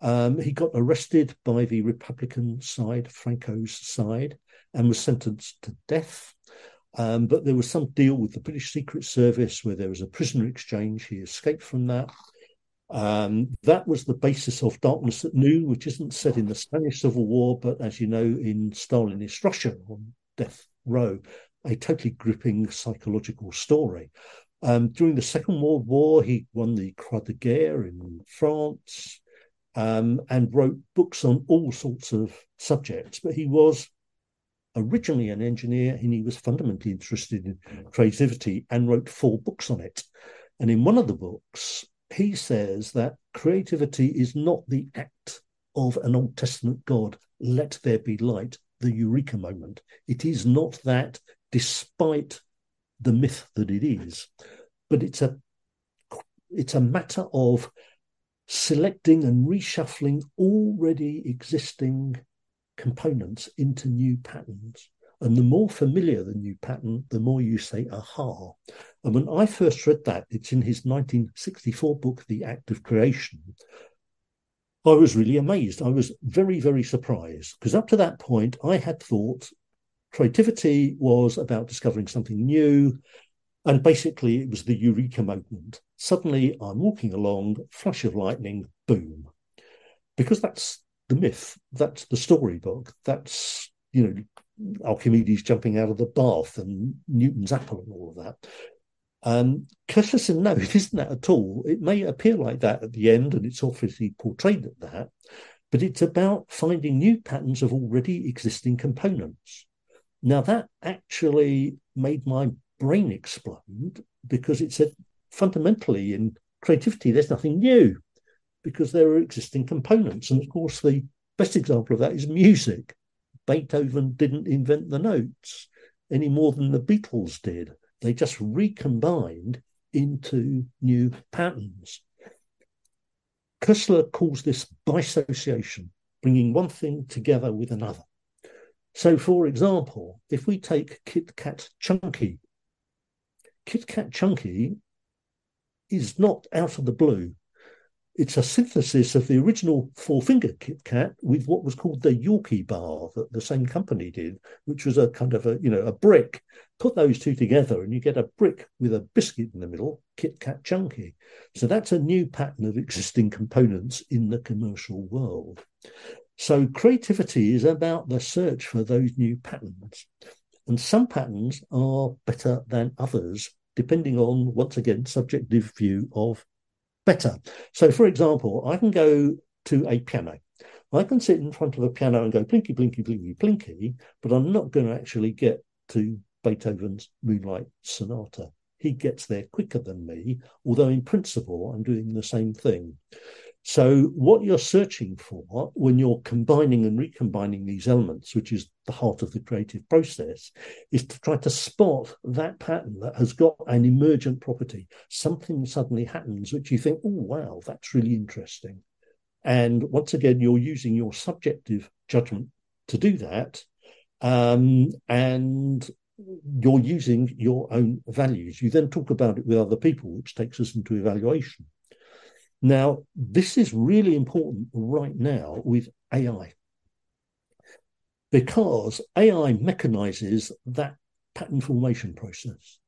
Um, he got arrested by the Republican side, Franco's side, and was sentenced to death. Um, but there was some deal with the British Secret Service where there was a prisoner exchange. He escaped from that. Um, that was the basis of Darkness at Noon, which isn't set in the Spanish Civil War, but as you know, in Stalinist Russia on death row, a totally gripping psychological story. Um, during the Second World War, he won the Croix de Guerre in France um, and wrote books on all sorts of subjects. But he was originally an engineer and he was fundamentally interested in creativity and wrote four books on it. And in one of the books, he says that creativity is not the act of an Old Testament God, let there be light, the eureka moment. It is not that, despite the myth that it is, but it's a it's a matter of selecting and reshuffling already existing components into new patterns. And the more familiar the new pattern, the more you say, aha. And when I first read that, it's in his 1964 book, The Act of Creation. I was really amazed. I was very, very surprised because up to that point, I had thought creativity was about discovering something new. And basically, it was the eureka moment. Suddenly, I'm walking along, flash of lightning, boom. Because that's the myth, that's the storybook, that's, you know, Archimedes jumping out of the bath and Newton's apple and all of that. Um, said, no, it isn't that at all. It may appear like that at the end, and it's obviously portrayed at that, but it's about finding new patterns of already existing components. Now, that actually made my brain explode because it said fundamentally in creativity, there's nothing new because there are existing components. And of course, the best example of that is music. Beethoven didn't invent the notes any more than the Beatles did. They just recombined into new patterns. Koestler calls this bisociation, bringing one thing together with another. So, for example, if we take Kit Kat Chunky, Kit Kat Chunky is not out of the blue it's a synthesis of the original four finger Kit Kat with what was called the Yorkie bar that the same company did, which was a kind of a, you know, a brick. Put those two together and you get a brick with a biscuit in the middle, Kit Kat Chunky. So that's a new pattern of existing components in the commercial world. So creativity is about the search for those new patterns. And some patterns are better than others, depending on, once again, subjective view of better. So, for example, I can go to a piano. I can sit in front of a piano and go plinky, blinky, blinky, plinky, but I'm not going to actually get to Beethoven's Moonlight Sonata. He gets there quicker than me, although in principle, I'm doing the same thing. So, what you're searching for when you're combining and recombining these elements, which is the heart of the creative process, is to try to spot that pattern that has got an emergent property. Something suddenly happens which you think, oh, wow, that's really interesting. And once again, you're using your subjective judgment to do that. Um, and you're using your own values. You then talk about it with other people, which takes us into evaluation. Now, this is really important right now with AI because AI mechanizes that pattern formation process.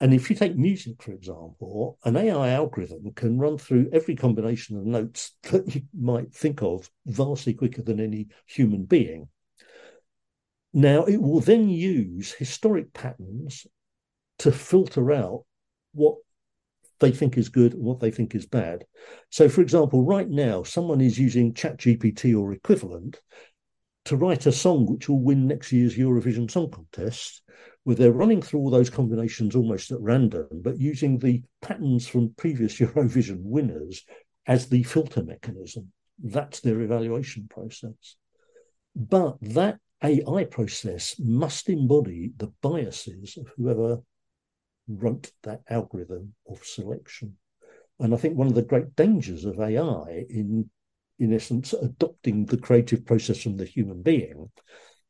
And if you take music, for example, an AI algorithm can run through every combination of notes that you might think of vastly quicker than any human being. Now, it will then use historic patterns to filter out what they think is good and what they think is bad. So, for example, right now, someone is using ChatGPT or equivalent to write a song which will win next year's Eurovision Song Contest, where they're running through all those combinations almost at random, but using the patterns from previous Eurovision winners as the filter mechanism. That's their evaluation process. But that AI process must embody the biases of whoever wrote that algorithm of selection. And I think one of the great dangers of AI in in essence adopting the creative process from the human being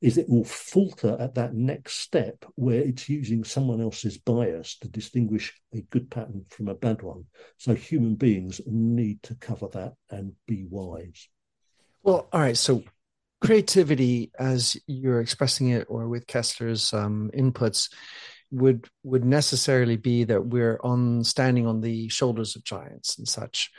is it will falter at that next step where it's using someone else's bias to distinguish a good pattern from a bad one. So human beings need to cover that and be wise. Well, all right. So creativity, as you're expressing it, or with Koestler's um, inputs, would would necessarily be that we're on standing on the shoulders of giants and such.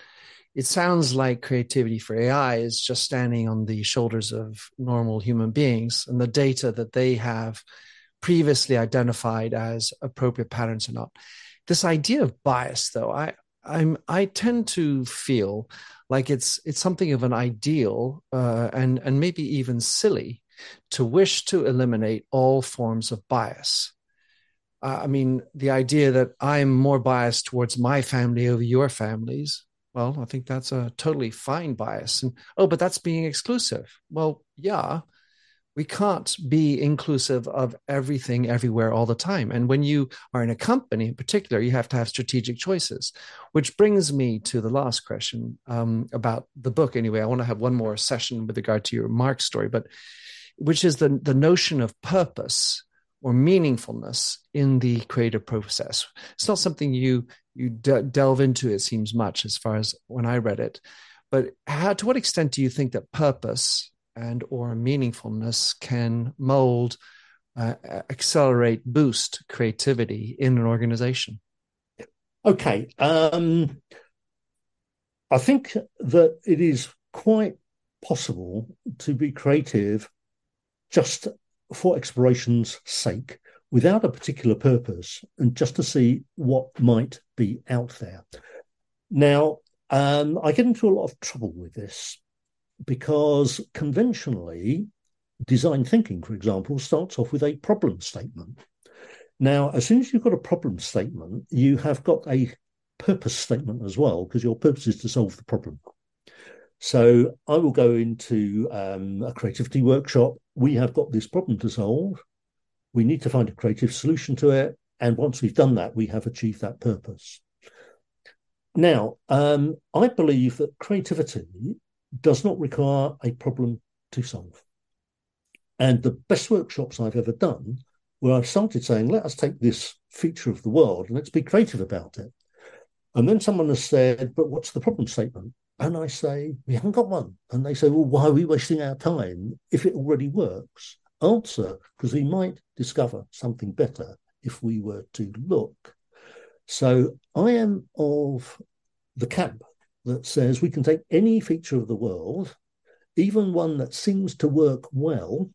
It sounds like creativity for AI is just standing on the shoulders of normal human beings and the data that they have previously identified as appropriate patterns or not. This idea of bias, though, I I'm I tend to feel like it's it's something of an ideal uh, and and maybe even silly to wish to eliminate all forms of bias uh, I mean, the idea that I'm more biased towards my family over your families, well, I think that's a totally fine bias. And oh, but that's being exclusive. Well, yeah, we can't be inclusive of everything everywhere all the time. And when you are in a company in particular, you have to have strategic choices, which brings me to the last question um, about the book. Anyway, I want to have one more session with regard to your Mark story, but which is the, the notion of purpose or meaningfulness in the creative process. It's not something you you de- delve into. It seems much as far as when I read it, but how to what extent do you think that purpose and or meaningfulness can mold, uh, accelerate, boost creativity in an organization? Okay, um, I think that it is quite possible to be creative just for exploration's sake without a particular purpose and just to see what might be out there. Now, um, I get into a lot of trouble with this because conventionally, design thinking, for example, starts off with a problem statement. Now, as soon as you've got a problem statement, you have got a purpose statement as well, because your purpose is to solve the problem. So I will go into um, a creativity workshop. We have got this problem to solve. We need to find a creative solution to it. And once we've done that, we have achieved that purpose. Now, um, I believe that creativity does not require a problem to solve. And the best workshops I've ever done, where I've started saying, let us take this feature of the world and let's be creative about it. And then someone has said, but what's the problem statement? And I say, we haven't got one. And they say, well, why are we wasting our time if it already works? Answer, because we might discover something better if we were to look. So I am of the camp that says we can take any feature of the world, even one that seems to work well,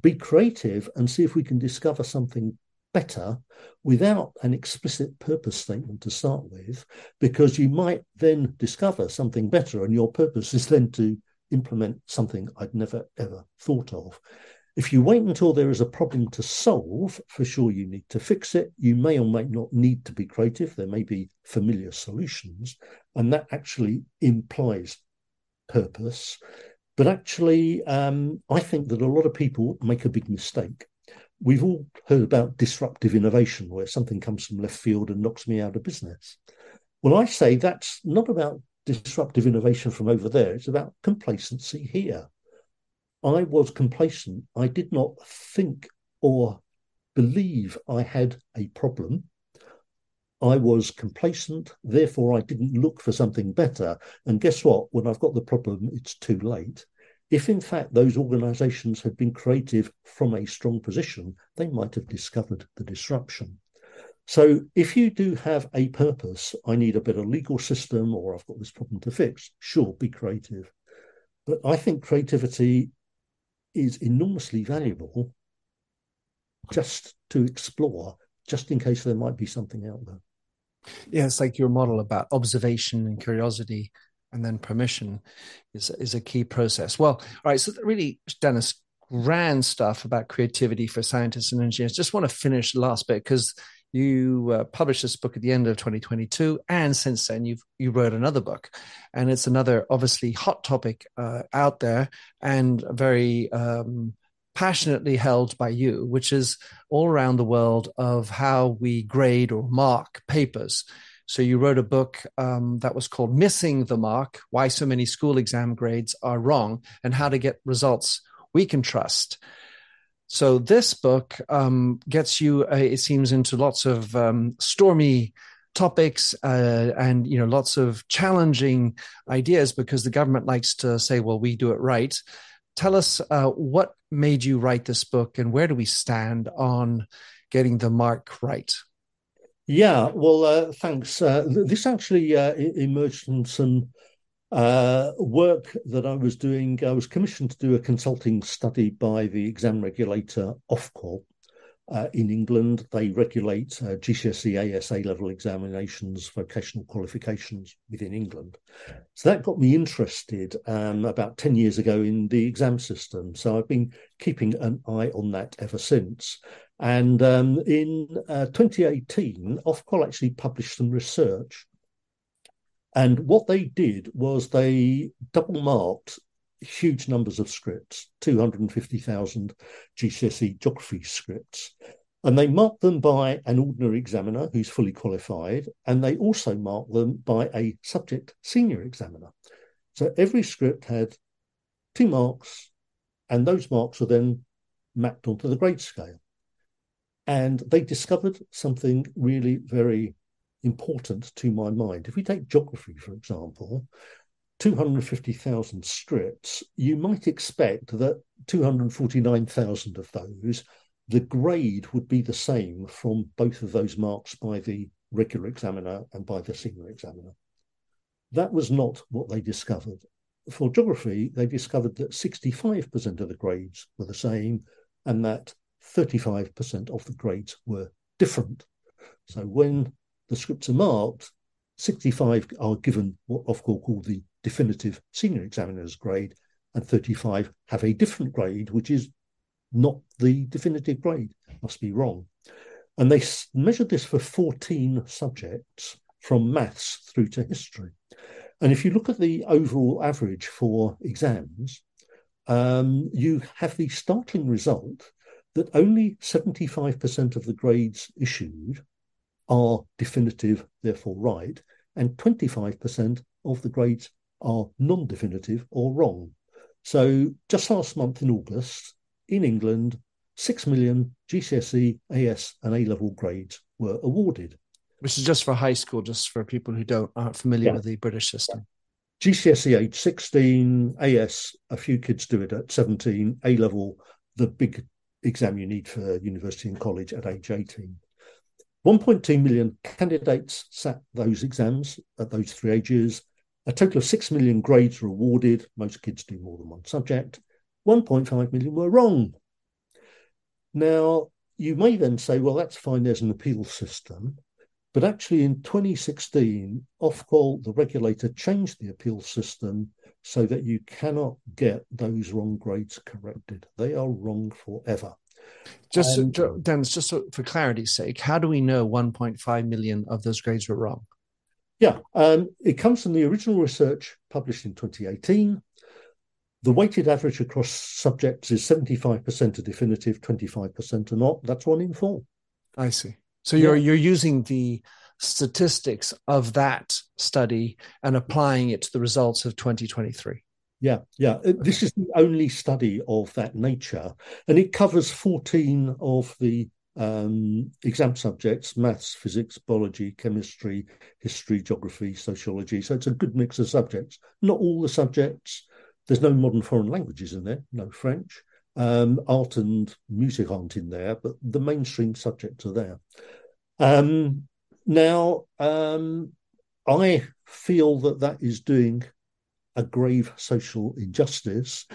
be creative and see if we can discover something better without an explicit purpose statement to start with, because you might then discover something better, and your purpose is then to implement something I'd never ever thought of. If you wait until there is a problem to solve, for sure you need to fix it. You may or may not need to be creative. There may be familiar solutions, and that actually implies purpose. But actually, um, I think that a lot of people make a big mistake we've all heard about disruptive innovation, where something comes from left field and knocks me out of business. Well, I say that's not about disruptive innovation from over there, it's about complacency here. I was complacent. I did not think or believe I had a problem. I was complacent, therefore, I didn't look for something better. And guess what? When I've got the problem, it's too late. If in fact those organizations had been creative from a strong position, they might have discovered the disruption. So if you do have a purpose, I need a better legal system or I've got this problem to fix, sure, be creative. But I think creativity is enormously valuable just to explore, just in case there might be something out there. Yeah, it's like your model about observation and curiosity and then permission is is a key process. Well, all right. So really, Dennis, grand stuff about creativity for scientists and engineers. Just want to finish last bit because you uh, published this book at the end of 2022, and since then you've you wrote another book, and it's another obviously hot topic uh, out there and very um, passionately held by you, which is all around the world of how we grade or mark papers. So you wrote a book um, that was called Missing the Mark Why So Many School Exam Grades Are Wrong and How to Get Results We Can Trust. So this book um, gets you, uh, it seems, into lots of um, stormy topics uh, and you know lots of challenging ideas because the government likes to say, "Well, we do it right." Tell us uh, what made you write this book and where do we stand on getting the mark right? Yeah, well, uh, thanks. Uh, this actually uh, emerged from some uh, work that I was doing. I was commissioned to do a consulting study by the exam regulator Ofqual uh, in England. They regulate uh, GCSE, AS, A-level examinations, vocational qualifications within England. So that got me interested um, about 10 years ago in the exam system. So I've been keeping an eye on that ever since. And um, in uh, 2018, Ofqual actually published some research. And what they did was they double marked huge numbers of scripts 250,000 GCSE geography scripts. And they marked them by an ordinary examiner who's fully qualified, and they also marked them by a subject senior examiner. So every script had two marks and those marks are then mapped onto the grade scale. And they discovered something really very important to my mind. If we take geography, for example, 250,000 strips, you might expect that 249,000 of those, the grade would be the same from both of those marks by the regular examiner and by the senior examiner. That was not what they discovered. For geography, they discovered that 65% of the grades were the same and that 35% of the grades were different. So when the scripts are marked, 65 are given what Ofqual called the definitive senior examiner's grade, and 35 have a different grade, which is not the definitive grade, must be wrong. And they measured this for 14 subjects from maths through to history. And if you look at the overall average for exams, um, you have the startling result that only 75% of the grades issued are definitive, therefore right, and 25% of the grades are non definitive or wrong. So just last month in August, in England, 6 million GCSE, AS, and A level grades were awarded. Which is just for high school, just for people who don't aren't familiar yeah. with the British system. GCSE age 16, AS, a few kids do it at 17, A level, the big exam you need for university and college at age 18. 1.2 million candidates sat those exams at those three ages. A total of 6 million grades were awarded. Most kids do more than one subject. 1.5 million were wrong. Now, you may then say, well, that's fine, there's an appeal system. But actually, in 2016, Ofqual, the regulator, changed the appeal system so that you cannot get those wrong grades corrected. They are wrong forever. Just and, so, Dennis, just so, for clarity's sake, how do we know 1.5 million of those grades were wrong? Yeah, um, it comes from the original research published in 2018. The weighted average across subjects is 75% are definitive, 25% are not. That's one in four. I see. So you're yeah. you're using the statistics of that study and applying it to the results of 2023. Yeah, yeah. This is the only study of that nature, and it covers 14 of the um, exam subjects maths, physics, biology, chemistry, history, geography, sociology. So it's a good mix of subjects. Not all the subjects. There's no modern foreign languages in there, no French. Um, art and music aren't in there, but the mainstream subjects are there. Um, now, um, I feel that that is doing a grave social injustice.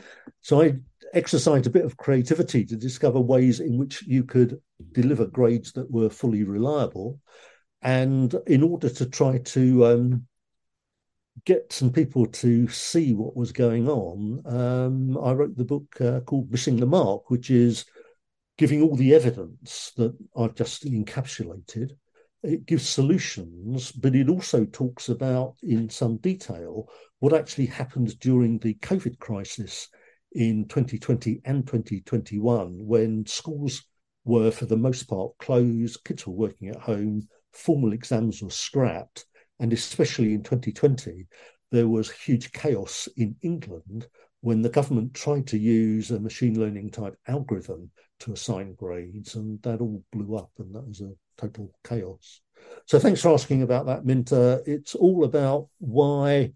So I exercised a bit of creativity to discover ways in which you could deliver grades that were fully reliable. And in order to try to um, get some people to see what was going on, um, I wrote the book uh, called Missing the Mark, which is giving all the evidence that I've just encapsulated. It gives solutions, but it also talks about in some detail what actually happened during the COVID crisis in 2020 and 2021 when schools were, for the most part, closed, kids were working at home, formal exams were scrapped, and especially in 2020, there was huge chaos in England when the government tried to use a machine learning type algorithm to assign grades, and that all blew up, and that was a total chaos. So, thanks for asking about that, Minter. It's all about why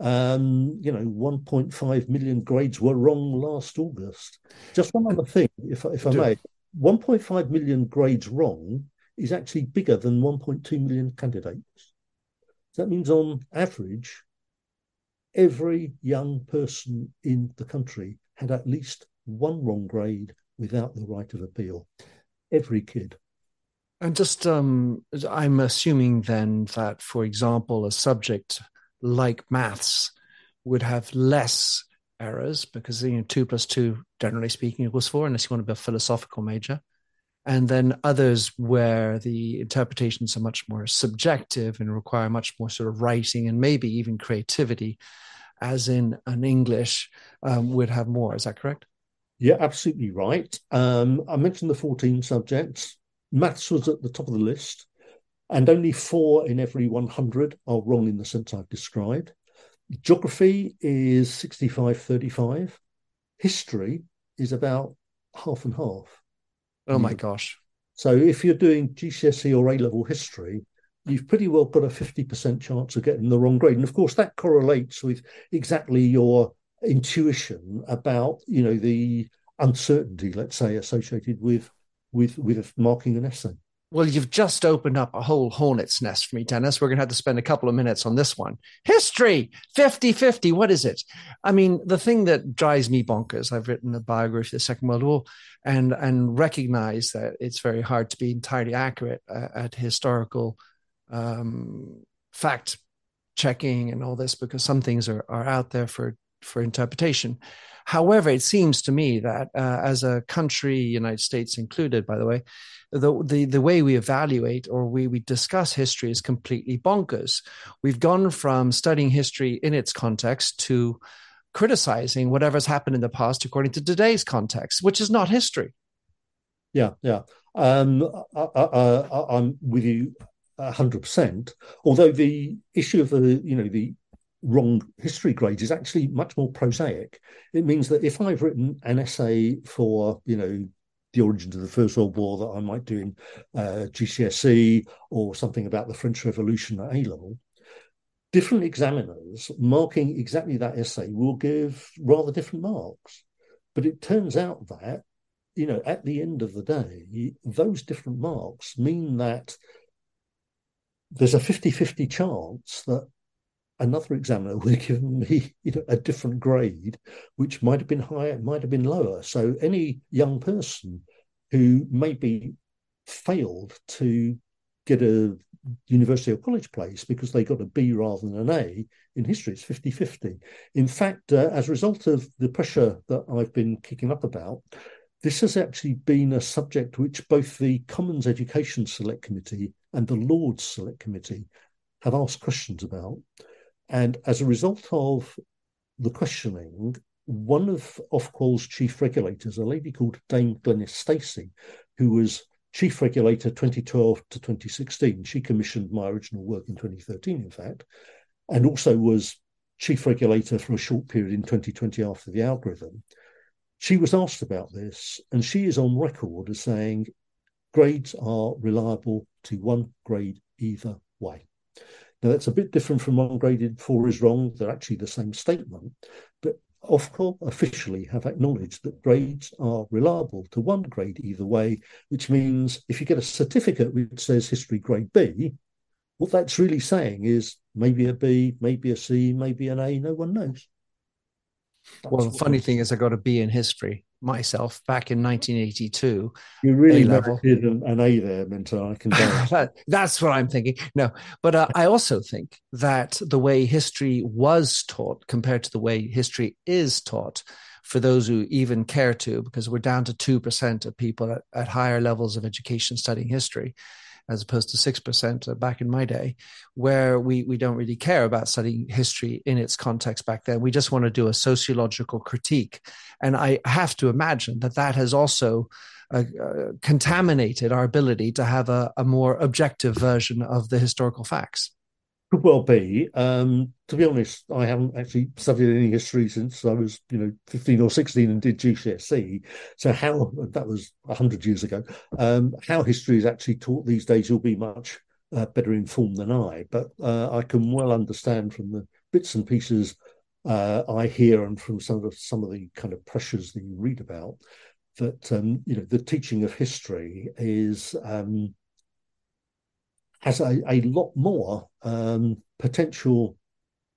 um, you know, 1.5 million grades were wrong last August. Just one other thing, if, if I may 1.5 million grades wrong is actually bigger than 1.2 million candidates. That means, on average, every young person in the country had at least one wrong grade without the right of appeal. Every kid. And just, um, I'm assuming then that, for example, a subject like maths would have less errors because you know two plus two generally speaking equals four unless you want to be a philosophical major and then others where the interpretations are much more subjective and require much more sort of writing and maybe even creativity as in an english um, would have more is that correct yeah absolutely right um, i mentioned the 14 subjects maths was at the top of the list and only four in every 100 are wrong in the sense I've described. Geography is 65 35. History is about half and half. Oh my gosh. So if you're doing GCSE or A level history, you've pretty well got a 50% chance of getting the wrong grade. And of course, that correlates with exactly your intuition about, you know, the uncertainty, let's say, associated with with with marking an essay. Well, you've just opened up a whole hornet's nest for me, Dennis. We're going to have to spend a couple of minutes on this one. History 50 50. What is it? I mean, the thing that drives me bonkers, I've written a biography of the Second World War and, and recognize that it's very hard to be entirely accurate uh, at historical um, fact checking and all this because some things are, are out there for, for interpretation. However, it seems to me that uh, as a country, United States included, by the way, the, the, the way we evaluate or we, we discuss history is completely bonkers. We've gone from studying history in its context to criticizing whatever's happened in the past according to today's context, which is not history. Yeah, yeah. Um, I, am with you hundred percent. Although the issue of the you know the wrong history grades is actually much more prosaic. It means that if I've written an essay for, you know, the origins of the First World War that I might do in uh, GCSE or something about the French Revolution at A level, different examiners marking exactly that essay will give rather different marks. But it turns out that, you know, at the end of the day, those different marks mean that there's a 50 50 chance that another examiner would have given me you know, a different grade, which might have been higher, might have been lower. So any young person who maybe failed to get a university or college place because they got a B rather than an A in history, it's 50 50. In fact, uh, as a result of the pressure that I've been kicking up about, this has actually been a subject which both the Commons Education Select Committee and the Lords Select Committee have asked questions about. And as a result of the questioning, one of Ofqual's chief regulators, a lady called Dame Glenys Stacey, who was chief regulator 2012 to 2016, she commissioned my original work in 2013, in fact, and also was chief regulator for a short period in 2020 after the algorithm. She was asked about this, and she is on record as saying grades are reliable to one grade either way. Now, that's a bit different from one graded four is wrong. They're actually the same statement. But Ofqual officially have acknowledged that grades are reliable to one grade either way, which means if you get a certificate which says history grade B, what that's really saying is maybe a B, maybe a C, maybe an A, no one knows. That's well, the funny thing is, I got a B in history myself back in 1982. You really did an, an, A there, Minter. I can that, That's what I'm thinking. No, but uh, I also think that the way history was taught compared to the way history is taught, for those who even care to, because we're down to 2% of people at, at higher levels of education studying history as opposed to 6% uh, back in my day, where we, we don't really care about studying history in its context back then. We just want to do a sociological critique. And I have to imagine that that has also uh, uh, contaminated our ability to have a, a more objective version of the historical facts. Could well be. Um, to be honest, I haven't actually studied any history since I was, you know, 15 or 16 and did GCSE. So how, that was 100 years ago, um, how history is actually taught these days, you'll be much uh, better informed than I. But uh, I can well understand from the bits and pieces uh, I hear and from some of some of the kind of pressures that you read about that, um, you know, the teaching of history is um, has a, a lot more um, potential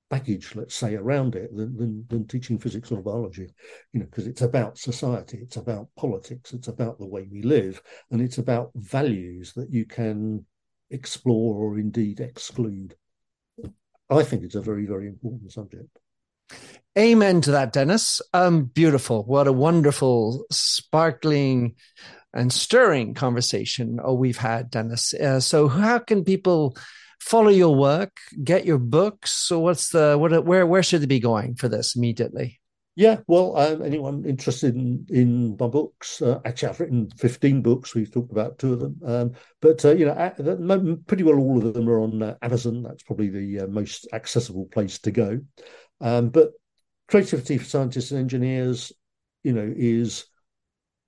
baggage, let's say, around it than, than, than, teaching physics or biology, you know, because it's about society, it's about politics, it's about the way we live, and it's about values that you can explore or indeed exclude. I think it's a very, very important subject. Amen to that, Dennis. Um, beautiful. What a wonderful, sparkling and stirring conversation oh, we've had, Dennis. Uh, so, how can people follow your work, get your books? So, what's the what? Where where should they be going for this immediately? Yeah, well, um, anyone interested in in my books? Uh, actually, I've written fifteen books. We've talked about two of them, um, but uh, you know, pretty well all of them are on uh, Amazon. That's probably the uh, most accessible place to go. Um, but creativity for scientists and engineers, you know, is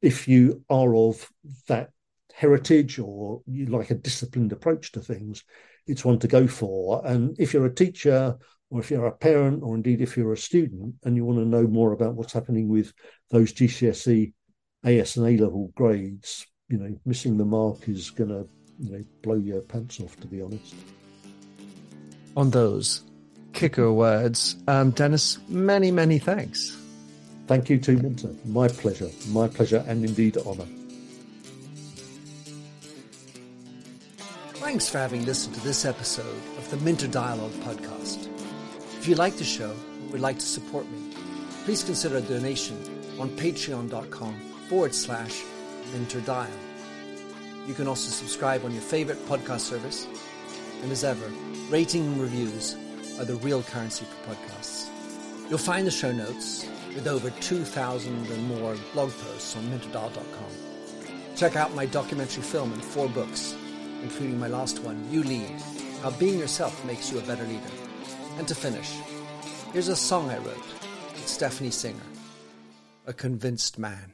if you are of that heritage or you like a disciplined approach to things, it's one to go for. And if you're a teacher or if you're a parent or indeed if you're a student and you want to know more about what's happening with those GCSE, AS and A level grades, you know, missing the mark is going to you know blow your pants off, to be honest. On those kicker words, um, Dennis, many many thanks. Thank you too, Minter. My pleasure, my pleasure, and indeed honour. Thanks for having listened to this episode of the Minter Dialogue podcast. If you like the show would like to support me, please consider a donation on patreon.com forward slash minterdial. You can also subscribe on your favorite podcast service. And as ever, rating and reviews are the real currency for podcasts. You'll find the show notes with over 2,000 and more blog posts on minterdial.com. Check out my documentary film and four books, including my last one, You Lead How Being Yourself Makes You a Better Leader. And to finish, here's a song I wrote with Stephanie Singer, A Convinced Man.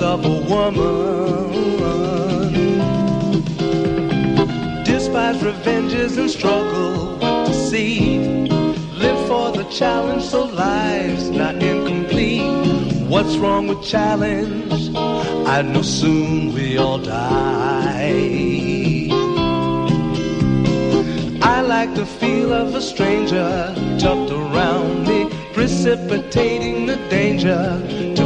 of a woman. Despise revenges and struggle with deceit. Live for the challenge so life's not incomplete. What's wrong with challenge? I know soon we all die. I like the feel of a stranger tucked around me, precipitating the danger to